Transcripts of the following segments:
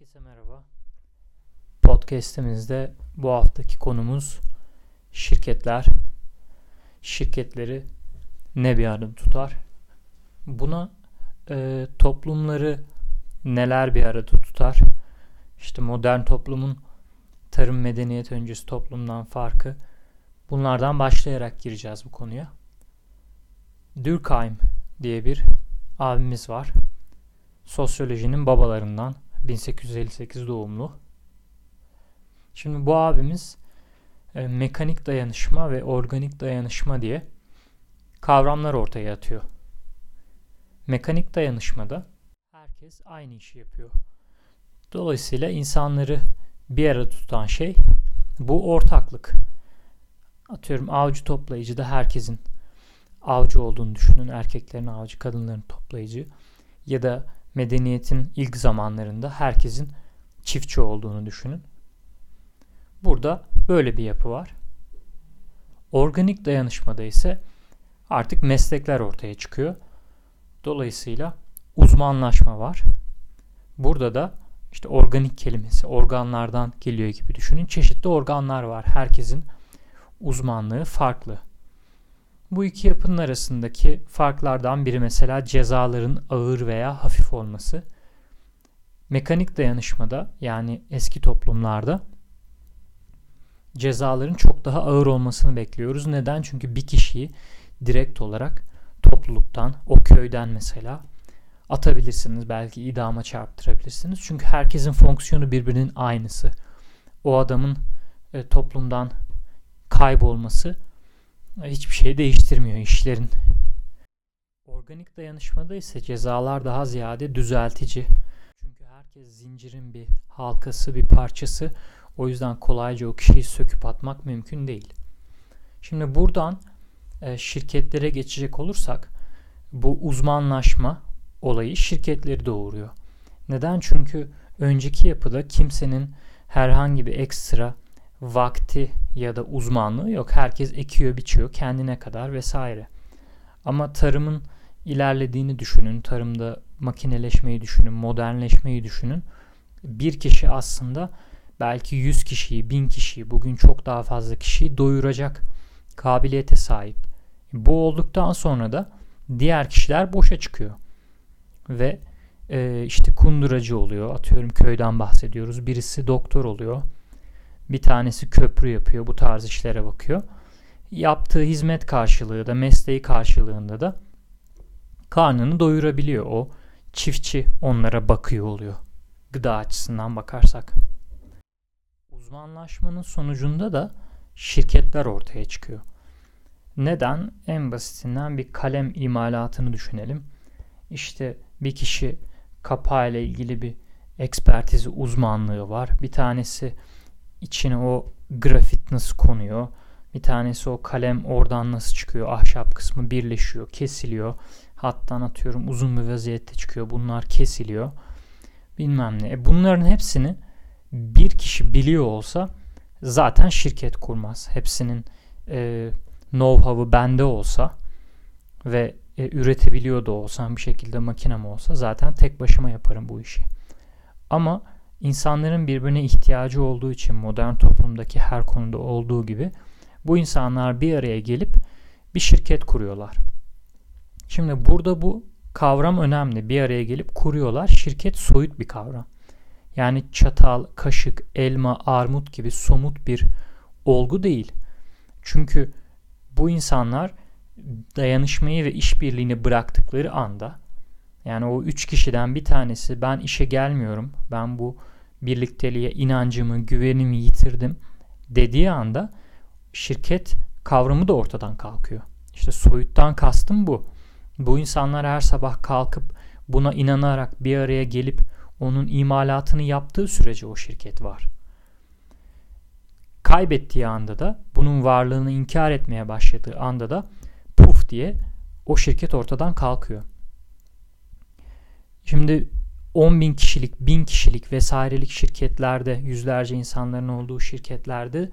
Herkese merhaba. Podcast'imizde bu haftaki konumuz şirketler. Şirketleri ne bir arada tutar? Buna e, toplumları neler bir arada tutar? İşte modern toplumun tarım medeniyet öncesi toplumdan farkı. Bunlardan başlayarak gireceğiz bu konuya. Durkheim diye bir abimiz var. Sosyolojinin babalarından 1858 doğumlu. Şimdi bu abimiz e, mekanik dayanışma ve organik dayanışma diye kavramlar ortaya atıyor. Mekanik dayanışmada herkes aynı işi yapıyor. Dolayısıyla insanları bir arada tutan şey bu ortaklık. Atıyorum avcı toplayıcı da herkesin avcı olduğunu düşünün. Erkeklerin avcı, kadınların toplayıcı. Ya da medeniyetin ilk zamanlarında herkesin çiftçi olduğunu düşünün. Burada böyle bir yapı var. Organik dayanışmada ise artık meslekler ortaya çıkıyor. Dolayısıyla uzmanlaşma var. Burada da işte organik kelimesi organlardan geliyor gibi düşünün. Çeşitli organlar var. Herkesin uzmanlığı farklı. Bu iki yapının arasındaki farklardan biri mesela cezaların ağır veya hafif olması. Mekanik dayanışmada yani eski toplumlarda cezaların çok daha ağır olmasını bekliyoruz. Neden? Çünkü bir kişiyi direkt olarak topluluktan, o köyden mesela atabilirsiniz. Belki idama çarptırabilirsiniz. Çünkü herkesin fonksiyonu birbirinin aynısı. O adamın e, toplumdan kaybolması hiçbir şey değiştirmiyor işlerin. Organik dayanışmada ise cezalar daha ziyade düzeltici. Çünkü herkes zincirin bir halkası, bir parçası. O yüzden kolayca o kişiyi söküp atmak mümkün değil. Şimdi buradan e, şirketlere geçecek olursak bu uzmanlaşma olayı şirketleri doğuruyor. Neden? Çünkü önceki yapıda kimsenin herhangi bir ekstra vakti ya da uzmanlığı yok. Herkes ekiyor, biçiyor kendine kadar vesaire. Ama tarımın ilerlediğini düşünün. Tarımda makineleşmeyi düşünün, modernleşmeyi düşünün. Bir kişi aslında belki 100 kişiyi, 1000 kişiyi, bugün çok daha fazla kişiyi doyuracak kabiliyete sahip. Bu olduktan sonra da diğer kişiler boşa çıkıyor. Ve e, işte kunduracı oluyor. Atıyorum köyden bahsediyoruz. Birisi doktor oluyor. Bir tanesi köprü yapıyor. Bu tarz işlere bakıyor. Yaptığı hizmet karşılığı da mesleği karşılığında da karnını doyurabiliyor. O çiftçi onlara bakıyor oluyor. Gıda açısından bakarsak. Uzmanlaşmanın sonucunda da şirketler ortaya çıkıyor. Neden? En basitinden bir kalem imalatını düşünelim. İşte bir kişi kapağı ile ilgili bir ekspertizi uzmanlığı var. Bir tanesi içine o grafit nasıl konuyor. Bir tanesi o kalem oradan nasıl çıkıyor. Ahşap kısmı birleşiyor, kesiliyor. Hattan atıyorum uzun bir vaziyette çıkıyor. Bunlar kesiliyor. Bilmem ne. E bunların hepsini bir kişi biliyor olsa zaten şirket kurmaz. Hepsinin e, know-how'ı bende olsa ve e, üretebiliyor da olsam bir şekilde makinem olsa zaten tek başıma yaparım bu işi. Ama insanların birbirine ihtiyacı olduğu için modern toplumdaki her konuda olduğu gibi bu insanlar bir araya gelip bir şirket kuruyorlar. Şimdi burada bu kavram önemli. Bir araya gelip kuruyorlar. Şirket soyut bir kavram. Yani çatal, kaşık, elma, armut gibi somut bir olgu değil. Çünkü bu insanlar dayanışmayı ve işbirliğini bıraktıkları anda yani o üç kişiden bir tanesi ben işe gelmiyorum, ben bu birlikteliğe inancımı, güvenimi yitirdim dediği anda şirket kavramı da ortadan kalkıyor. İşte soyuttan kastım bu. Bu insanlar her sabah kalkıp buna inanarak bir araya gelip onun imalatını yaptığı sürece o şirket var. Kaybettiği anda da bunun varlığını inkar etmeye başladığı anda da puf diye o şirket ortadan kalkıyor. Şimdi 10 bin kişilik, bin kişilik vesairelik şirketlerde, yüzlerce insanların olduğu şirketlerde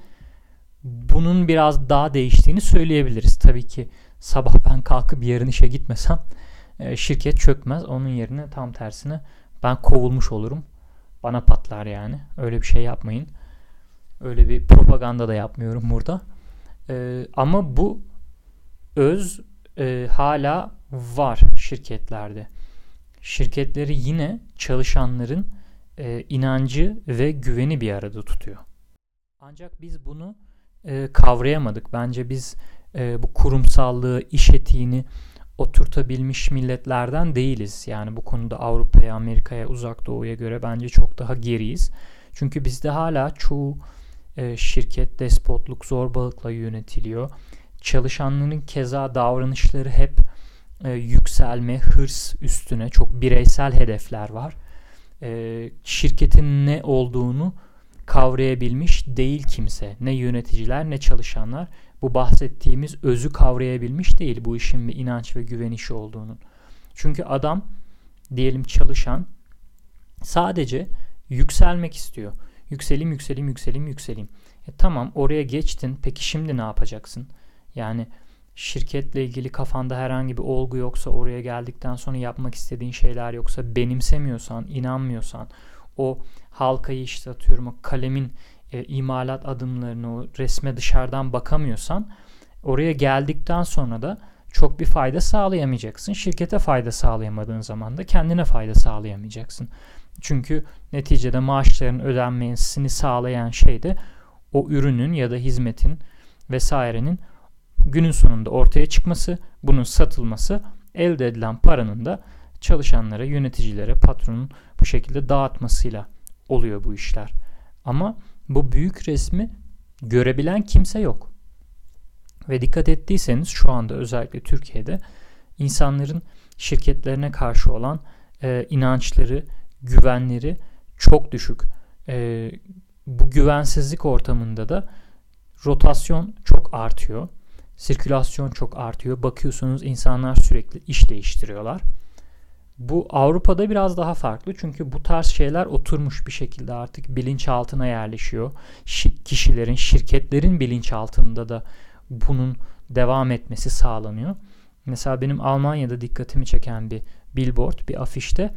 bunun biraz daha değiştiğini söyleyebiliriz. Tabii ki sabah ben kalkıp yarın işe gitmesem e, şirket çökmez. Onun yerine tam tersine ben kovulmuş olurum. bana patlar yani. Öyle bir şey yapmayın. Öyle bir propaganda da yapmıyorum burada. E, ama bu öz e, hala var şirketlerde. Şirketleri yine çalışanların e, inancı ve güveni bir arada tutuyor. Ancak biz bunu e, kavrayamadık. Bence biz e, bu kurumsallığı, iş etiğini oturtabilmiş milletlerden değiliz. Yani bu konuda Avrupa'ya, Amerika'ya, Uzak Doğu'ya göre bence çok daha geriyiz. Çünkü bizde hala çoğu e, şirket despotluk, zorbalıkla yönetiliyor. Çalışanların keza davranışları hep e, yükselme, hırs üstüne çok bireysel hedefler var. E, şirketin ne olduğunu kavrayabilmiş değil kimse. Ne yöneticiler ne çalışanlar bu bahsettiğimiz özü kavrayabilmiş değil bu işin bir inanç ve güven işi olduğunu. Çünkü adam diyelim çalışan sadece yükselmek istiyor. Yükselim, yükselim, yükselim, yükselim. E tamam oraya geçtin. Peki şimdi ne yapacaksın? Yani şirketle ilgili kafanda herhangi bir olgu yoksa oraya geldikten sonra yapmak istediğin şeyler yoksa benimsemiyorsan, inanmıyorsan o halkayı işte atıyorum o kalemin e, imalat adımlarını o resme dışarıdan bakamıyorsan oraya geldikten sonra da çok bir fayda sağlayamayacaksın. Şirkete fayda sağlayamadığın zaman da kendine fayda sağlayamayacaksın. Çünkü neticede maaşların ödenmesini sağlayan şey de o ürünün ya da hizmetin vesairenin günün sonunda ortaya çıkması, bunun satılması, elde edilen paranın da çalışanlara, yöneticilere, patronun bu şekilde dağıtmasıyla oluyor bu işler. Ama bu büyük resmi görebilen kimse yok. Ve dikkat ettiyseniz şu anda özellikle Türkiye'de insanların şirketlerine karşı olan e, inançları, güvenleri çok düşük. E, bu güvensizlik ortamında da rotasyon çok artıyor. Sirkülasyon çok artıyor. Bakıyorsunuz insanlar sürekli iş değiştiriyorlar. Bu Avrupa'da biraz daha farklı çünkü bu tarz şeyler oturmuş bir şekilde artık bilinçaltına yerleşiyor. Şi- kişilerin, şirketlerin bilinçaltında da bunun devam etmesi sağlanıyor. Mesela benim Almanya'da dikkatimi çeken bir billboard, bir afişte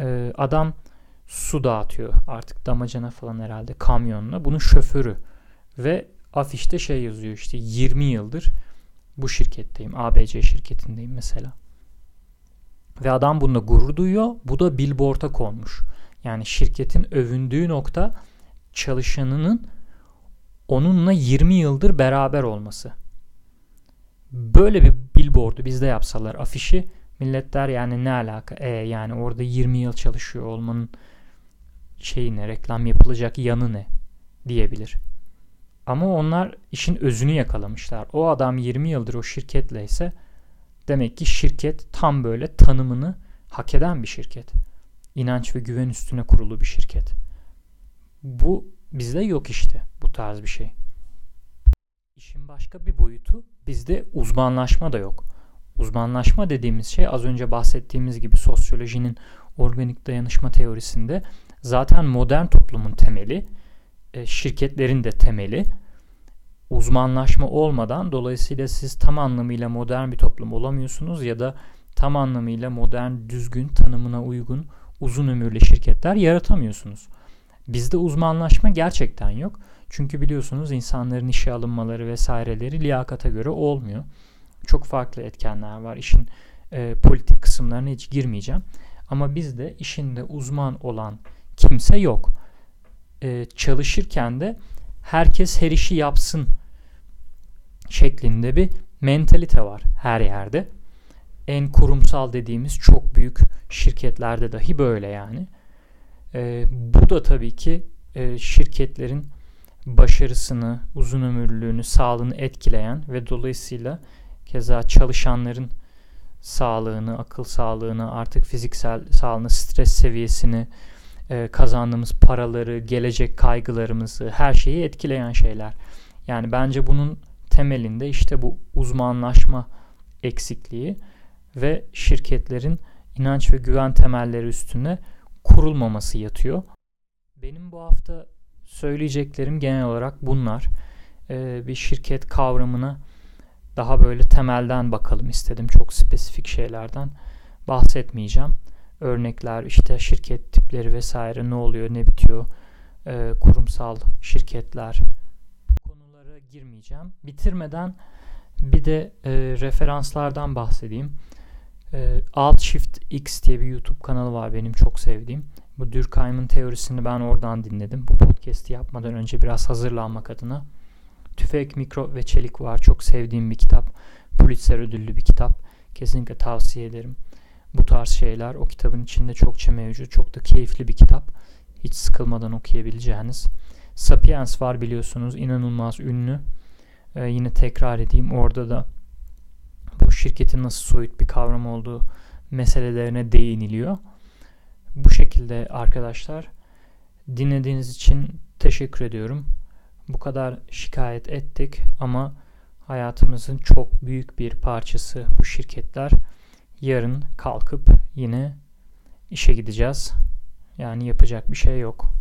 e, adam su dağıtıyor. Artık damacana falan herhalde kamyonla. Bunun şoförü ve afişte şey yazıyor işte 20 yıldır bu şirketteyim. ABC şirketindeyim mesela. Ve adam bunda gurur duyuyor. Bu da billboard'a konmuş. Yani şirketin övündüğü nokta çalışanının onunla 20 yıldır beraber olması. Böyle bir billboard'u bizde yapsalar afişi milletler yani ne alaka? E yani orada 20 yıl çalışıyor olmanın şeyi ne, reklam yapılacak yanı ne diyebilir. Ama onlar işin özünü yakalamışlar. O adam 20 yıldır o şirketle ise Demek ki şirket tam böyle tanımını hak eden bir şirket. İnanç ve güven üstüne kurulu bir şirket. Bu bizde yok işte bu tarz bir şey. İşin başka bir boyutu bizde uzmanlaşma da yok. Uzmanlaşma dediğimiz şey az önce bahsettiğimiz gibi sosyolojinin organik dayanışma teorisinde zaten modern toplumun temeli, e, şirketlerin de temeli uzmanlaşma olmadan dolayısıyla siz tam anlamıyla modern bir toplum olamıyorsunuz ya da tam anlamıyla modern, düzgün, tanımına uygun, uzun ömürlü şirketler yaratamıyorsunuz. Bizde uzmanlaşma gerçekten yok. Çünkü biliyorsunuz insanların işe alınmaları vesaireleri liyakata göre olmuyor. Çok farklı etkenler var. İşin e, politik kısımlarına hiç girmeyeceğim. Ama bizde işinde uzman olan kimse yok. E, çalışırken de herkes her işi yapsın şeklinde bir mentalite var her yerde. En kurumsal dediğimiz çok büyük şirketlerde dahi böyle yani. E, bu da tabii ki e, şirketlerin başarısını, uzun ömürlülüğünü, sağlığını etkileyen ve dolayısıyla keza çalışanların sağlığını, akıl sağlığını, artık fiziksel sağlığını, stres seviyesini, e, kazandığımız paraları, gelecek kaygılarımızı, her şeyi etkileyen şeyler. Yani bence bunun temelinde işte bu uzmanlaşma eksikliği ve şirketlerin inanç ve güven temelleri üstüne kurulmaması yatıyor. Benim bu hafta söyleyeceklerim genel olarak bunlar. Ee, bir şirket kavramına daha böyle temelden bakalım istedim. Çok spesifik şeylerden bahsetmeyeceğim. örnekler, işte şirket tipleri vesaire ne oluyor, ne bitiyor, e, kurumsal şirketler girmeyeceğim. Bitirmeden bir de e, referanslardan bahsedeyim. E, Alt Shift X diye bir YouTube kanalı var benim çok sevdiğim. Bu Durkheim'in teorisini ben oradan dinledim. Bu podcast'i yapmadan önce biraz hazırlanmak adına. Tüfek, Mikro ve Çelik var. Çok sevdiğim bir kitap. Pulitzer ödüllü bir kitap. Kesinlikle tavsiye ederim. Bu tarz şeyler o kitabın içinde çokça mevcut. Çok da keyifli bir kitap. Hiç sıkılmadan okuyabileceğiniz. Sapiens var biliyorsunuz. inanılmaz ünlü. Ee, yine tekrar edeyim. Orada da bu şirketin nasıl soyut bir kavram olduğu meselelerine değiniliyor. Bu şekilde arkadaşlar dinlediğiniz için teşekkür ediyorum. Bu kadar şikayet ettik ama hayatımızın çok büyük bir parçası bu şirketler. Yarın kalkıp yine işe gideceğiz. Yani yapacak bir şey yok.